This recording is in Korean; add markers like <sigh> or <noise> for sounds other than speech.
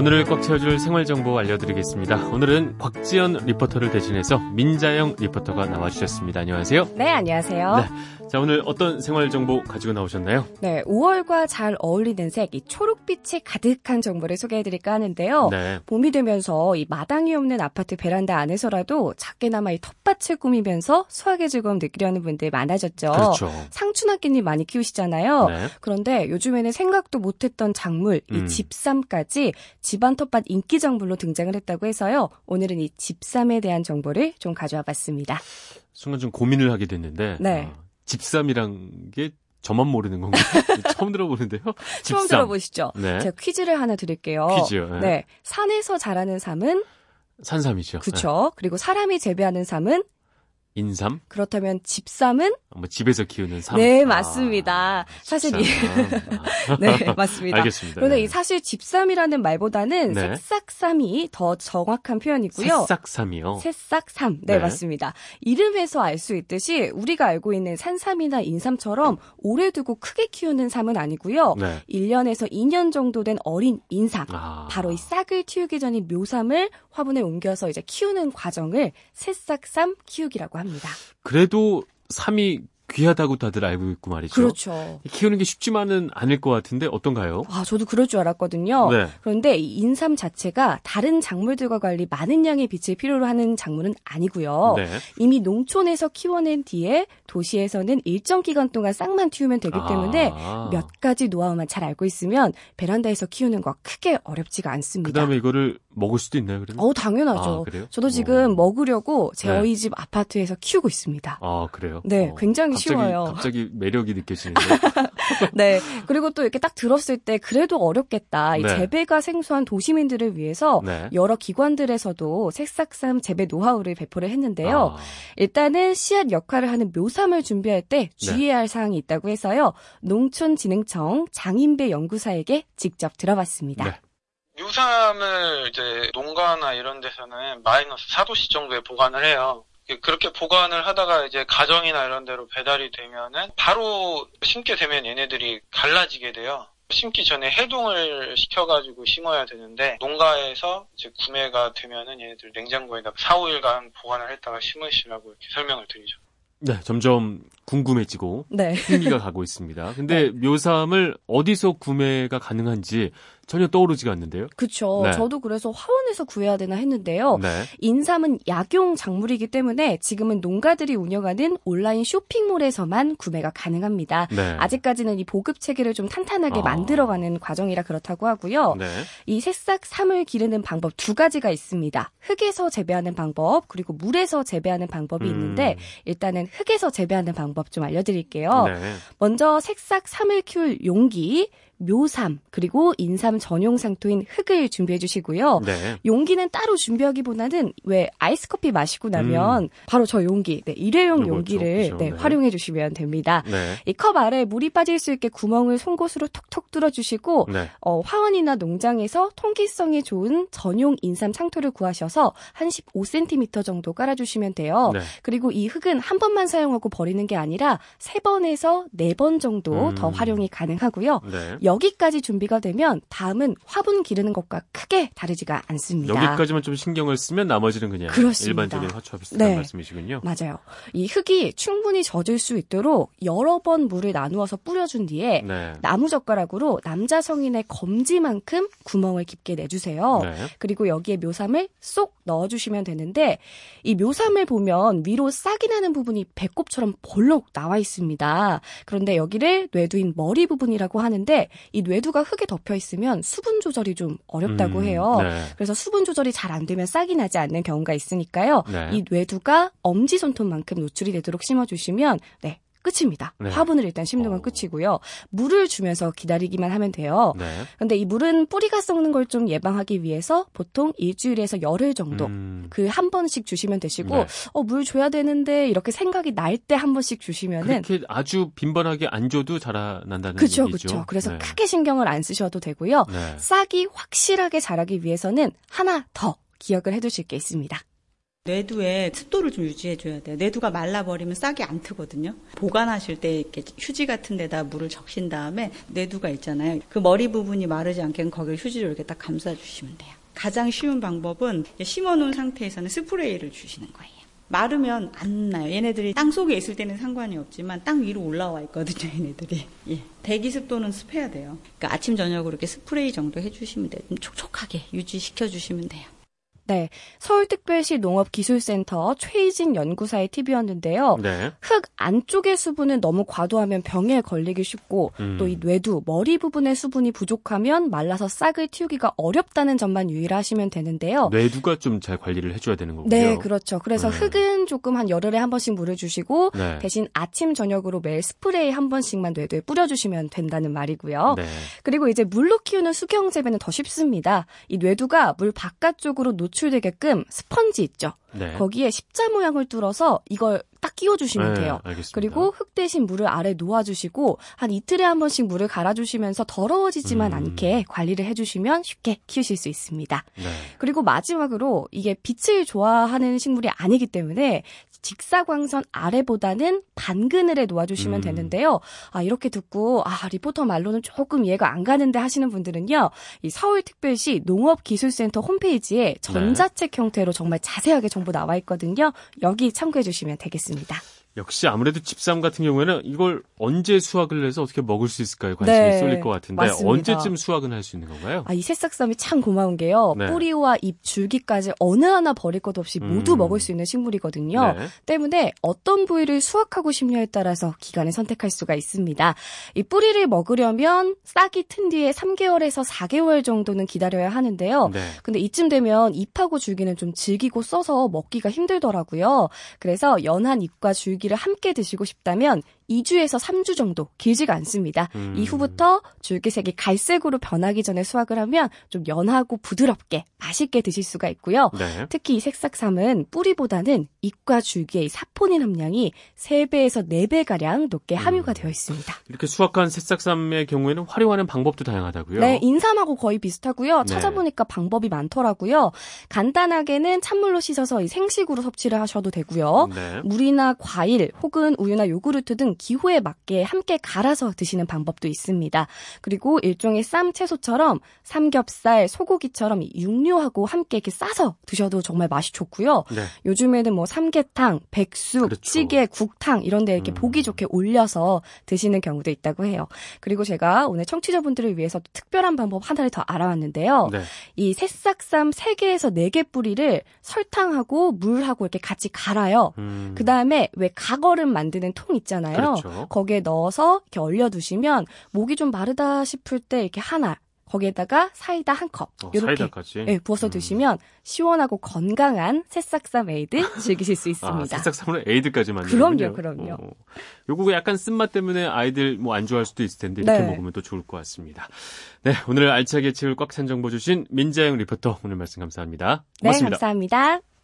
오늘을 꽉 채워줄 생활정보 알려드리겠습니다. 오늘은 곽지연 리포터를 대신해서 민자영 리포터가 나와주셨습니다. 안녕하세요. 네, 안녕하세요. 네. 자, 오늘 어떤 생활정보 가지고 나오셨나요? 네, 5월과 잘 어울리는 색, 이 초록빛이 가득한 정보를 소개해드릴까 하는데요. 네. 봄이 되면서 이 마당이 없는 아파트 베란다 안에서라도 작게나마 이 텃밭을 꾸미면서 수확의 즐거움 느끼려는 분들 많아졌죠. 그렇죠. 상추나끼님 많이 키우시잖아요. 네. 그런데 요즘에는 생각도 못했던 작물, 이 음. 집삼까지 집안 텃밭 인기 작물로 등장을 했다고 해서요. 오늘은 이 집삼에 대한 정보를 좀 가져와 봤습니다. 순간 좀 고민을 하게 됐는데. 네. 어, 집삼이란 게 저만 모르는 건가요? <laughs> 처음 들어보는데요. <laughs> 처음 집삼. 들어보시죠? 네. 제가 퀴즈를 하나 드릴게요. 퀴즈요. 네. 네. 산에서 자라는 삶은 산삼이죠. 그쵸. 그리고 사람이 재배하는 삶은 네. 인삼? 그렇다면 집삼은 뭐 집에서 키우는 삼. 네 아, 맞습니다. 사실 이. 아, <laughs> 네 맞습니다. 알겠습니다. 그런데 네. 이 사실 집삼이라는 말보다는 네. 새싹삼이 더 정확한 표현이고요. 새싹삼이요. 새싹삼. 네, 네. 맞습니다. 이름에서 알 수 있듯이 우리가 알고 있는 산삼이나 인삼처럼 오래 두고 크게 키우는 삼은 아니고요. 네. 1년에서 2년 정도 된 어린 인삼. 아. 바로 이 싹을 틔우기 전인 묘삼을 화분에 옮겨서 이제 키우는 과정을 새싹삼 키우기라고 합니다. 그래도 삼이 귀하다고 다들 알고 있고 말이죠. 그렇죠. 키우는 게 쉽지만은 않을 것 같은데 어떤가요? 와, 저도 그럴 줄 알았거든요. 네. 그런데 이 인삼 자체가 다른 작물들과 달리 많은 양의 빛을 필요로 하는 작물은 아니고요. 네. 이미 농촌에서 키워낸 뒤에 도시에서는 일정 기간 동안 싹만 틔우면 되기 때문에 아. 몇 가지 노하우만 잘 알고 있으면 베란다에서 키우는 거 크게 어렵지가 않습니다. 그다음에 이거를 먹을 수도 있나요, 그러면? 어, 당연하죠. 아, 그래요? 저도 지금 어. 먹으려고 제 네. 어이 집 아파트에서 키우고 있습니다. 아, 그래요? 네, 굉장히 갑자기, 쉬워요. 갑자기 매력이 느껴지는데. <laughs> 네. 그리고 또 이렇게 딱 들었을 때 그래도 어렵겠다. 이 네. 재배가 생소한 도시민들을 위해서 네. 여러 기관들에서도 색싹삼 재배 노하우를 배포를 했는데요. 아, 일단은 씨앗 역할을 하는 묘삼을 준비할 때 네. 주의해야 할 사항이 있다고 해서요. 농촌진흥청 장인배 연구사에게 직접 들어봤습니다. 네. 묘삼을 이제 농가나 이런 데서는 마이너스 4도씨 정도에 보관을 해요. 그렇게 보관을 하다가 이제 가정이나 이런 데로 배달이 되면은 바로 심게 되면 얘네들이 갈라지게 돼요. 심기 전에 해동을 시켜가지고 심어야 되는데 농가에서 이제 구매가 되면은 얘네들 냉장고에다 4, 5일간 보관을 했다가 심으시라고 이렇게 설명을 드리죠. 네, 점점 궁금해지고 네. 흥미가 가고 있습니다. 근데 <laughs> 묘삼을 어디서 구매가 가능한지 전혀 떠오르지가 않는데요. 그쵸. 네. 저도 그래서 화원에서 구해야 되나 했는데요. 네. 인삼은 약용 작물이기 때문에 지금은 농가들이 운영하는 온라인 쇼핑몰에서만 구매가 가능합니다. 네. 아직까지는 이 보급 체계를 좀 탄탄하게 아. 만들어가는 과정이라 그렇다고 하고요. 네. 이 새싹 삼을 기르는 방법 두 가지가 있습니다. 흙에서 재배하는 방법 그리고 물에서 재배하는 방법이 음. 있는데 일단은 흙에서 재배하는 방법 좀 알려드릴게요. 네. 먼저 색싹 삼을 키울 용기, 묘삼 그리고 인삼 전용 상토인 흙을 준비해 주시고요. 네. 용기는 따로 준비하기보다는 왜 아이스 커피 마시고 나면 바로 저 용기, 네, 일회용 음. 용기를 있죠. 네, 네. 활용해 주시면 됩니다. 네. 이컵 아래 물이 빠질 수 있게 구멍을 송곳으로 톡톡 뚫어 주시고 네. 어, 화원이나 농장에서 통기성이 좋은 전용 인삼 상토를 구하셔서 한 15cm 정도 깔아 주시면 돼요. 네. 그리고 이 흙은 한 번만 사용하고 버리는 게 아니라 세 번에서 네 번 정도 음. 더 활용이 가능하고요. 네. 여기까지 준비가 되면 다음은 화분 기르는 것과 크게 다르지가 않습니다. 여기까지만 좀 신경을 쓰면 나머지는 그냥 그렇습니다. 일반적인 화초와 비슷한 네. 말씀이시군요. 맞아요. 이 흙이 충분히 젖을 수 있도록 여러 번 물을 나누어서 뿌려준 뒤에 네. 나무 젓가락으로 남자 성인의 검지만큼 구멍을 깊게 내주세요. 네. 그리고 여기에 묘삼을 쏙 넣어주시면 되는데 이 묘삼을 보면 위로 싹이 나는 부분이 배꼽처럼 볼록 나와 있습니다. 그런데 여기를 뇌두인 머리 부분이라고 하는데 이 뇌두가 흙에 덮여 있으면 수분 조절이 좀 어렵다고 음, 해요. 네. 그래서 수분 조절이 잘 안 되면 싹이 나지 않는 경우가 있으니까요. 네. 이 뇌두가 엄지 손톱만큼 노출이 되도록 심어주시면 네 끝입니다. 네. 화분을 일단 심는 건 어. 끝이고요. 물을 주면서 기다리기만 하면 돼요. 네. 근데 이 물은 뿌리가 썩는 걸 좀 예방하기 위해서 보통 일주일에서 열흘 정도 음, 그한 번씩 주시면 되시고 네. 어 물 줘야 되는데 이렇게 생각이 날 때 한 번씩 주시면은 그렇게 아주 빈번하게 안 줘도 자라난다는 그쵸 얘기죠. 그쵸. 그래서 네. 크게 신경을 안 쓰셔도 되고요. 네. 싹이 확실하게 자라기 위해서는 하나 더 기억을 해두실 게 있습니다. 뇌두에 습도를 좀 유지해줘야 돼요. 뇌두가 말라버리면 싹이 안 트거든요. 보관하실 때 이렇게 휴지 같은 데다 물을 적신 다음에 뇌두가 있잖아요. 그 머리 부분이 마르지 않게 거기를 휴지로 이렇게 딱 감싸주시면 돼요. 가장 쉬운 방법은 심어놓은 상태에서는 스프레이를 주시는 거예요. 마르면 안 나요. 얘네들이 땅 속에 있을 때는 상관이 없지만 땅 위로 올라와 있거든요. <laughs> 얘네들이. 예. 대기 습도는 습해야 돼요. 그러니까 아침 저녁으로 이렇게 스프레이 정도 해주시면 돼요. 좀 촉촉하게 유지시켜 주시면 돼요. 네, 서울특별시 농업기술센터 최희진 연구사의 팁이었는데요. 네. 흙 안쪽의 수분은 너무 과도하면 병에 걸리기 쉽고 음. 또이 뇌두 머리 부분의 수분이 부족하면 말라서 싹을 틔우기가 어렵다는 점만 유의하시면 되는데요. 뇌두가 좀 잘 관리를 해줘야 되는 거고요. 네, 그렇죠. 그래서 네. 흙은 조금 한 열흘에 한 번씩 물을 주시고 네. 대신 아침 저녁으로 매일 스프레이 한 번씩만 뇌두에 뿌려주시면 된다는 말이고요. 네. 그리고 이제 물로 키우는 수경 재배는 더 쉽습니다. 이 뇌두가 물 바깥쪽으로 노출 되게끔 스펀지 있죠. 네. 거기에 십자 모양을 뚫어서 이걸 딱 끼워주시면 네, 돼요. 알겠습니다. 그리고 흙 대신 물을 아래 놓아주시고 한 이틀에 한 번씩 물을 갈아주시면서 더러워지지만 음. 않게 관리를 해주시면 쉽게 키우실 수 있습니다. 네. 그리고 마지막으로 이게 빛을 좋아하는 식물이 아니기 때문에 직사광선 아래보다는 반그늘에 놓아주시면 음. 되는데요. 아 이렇게 듣고 아 리포터 말로는 조금 이해가 안 가는데 하시는 분들은요. 이 서울특별시 농업기술센터 홈페이지에 전자책 형태로 정말 자세하게 정보 나와 있거든요. 여기 참고해 주시면 되겠습니다. 역시 아무래도 집삼 같은 경우에는 이걸 언제 수확을 해서 어떻게 먹을 수 있을까에 관심이 네, 쏠릴 것 같은데 맞습니다. 언제쯤 수확은 할 수 있는 건가요? 아, 이 새싹쌈이 참 고마운 게요. 네. 뿌리와 잎, 줄기까지 어느 하나 버릴 것 없이 모두 음. 먹을 수 있는 식물이거든요. 네. 때문에 어떤 부위를 수확하고 싶냐에 따라서 기간을 선택할 수가 있습니다. 이 뿌리를 먹으려면 싹이 튼 뒤에 3개월에서 4개월 정도는 기다려야 하는데요. 네. 근데 이쯤 되면 잎하고 줄기는 좀 질기고 써서 먹기가 힘들더라고요. 그래서 연한 잎과 줄기 를 함께 드시고 싶다면 2주에서 3주 정도 길지가 않습니다. 음. 이후부터 줄기색이 갈색으로 변하기 전에 수확을 하면 좀 연하고 부드럽게 맛있게 드실 수가 있고요. 네. 특히 이 색싹삼은 뿌리보다는 잎과 줄기의 이 사포닌 함량이 3배에서 4배 가량 높게 함유가 되어 있습니다. 이렇게 수확한 새싹삼의 경우에는 활용하는 방법도 다양하다고요. 네, 인삼하고 거의 비슷하고요. 네. 찾아보니까 방법이 많더라고요. 간단하게는 찬물로 씻어서 이 생식으로 섭취를 하셔도 되고요. 네. 물이나 과일 혹은 우유나 요구르트 등 기호에 맞게 함께 갈아서 드시는 방법도 있습니다. 그리고 일종의 쌈 채소처럼 삼겹살, 소고기처럼 이 육류하고 함께 이렇게 싸서 드셔도 정말 맛이 좋고요. 네. 요즘에는 뭐 삼계탕, 백숙, 그렇죠. 찌개, 국탕 이런 데 이렇게 음. 보기 좋게 올려서 드시는 경우도 있다고 해요. 그리고 제가 오늘 청취자분들을 위해서 특별한 방법 하나를 더 알아왔는데요. 네. 이 새싹쌈 3개에서 4개 뿌리를 설탕하고 물하고 이렇게 같이 갈아요. 음. 그 다음에 왜 가거름 만드는 통 있잖아요. 그렇죠. 거기에 넣어서 이렇게 얼려두시면 목이 좀 마르다 싶을 때 이렇게 하나 거기에다가 사이다 한 컵 어, 이렇게 사이다까지. 예, 부어서 음. 드시면 시원하고 건강한 새싹쌈 에이드 <laughs> 즐기실 수 아, 있습니다. 새싹삼으로 에이드까지 만드는군요. 그럼요, 그럼요. 어. 요거 약간 쓴맛 때문에 아이들 뭐 안 좋아할 수도 있을 텐데 이렇게 네. 먹으면 또 좋을 것 같습니다. 네, 오늘 알차게 책을 꽉 찬 정보 주신 민자영 리포터 오늘 말씀 감사합니다. 네, 고맙습니다. 감사합니다.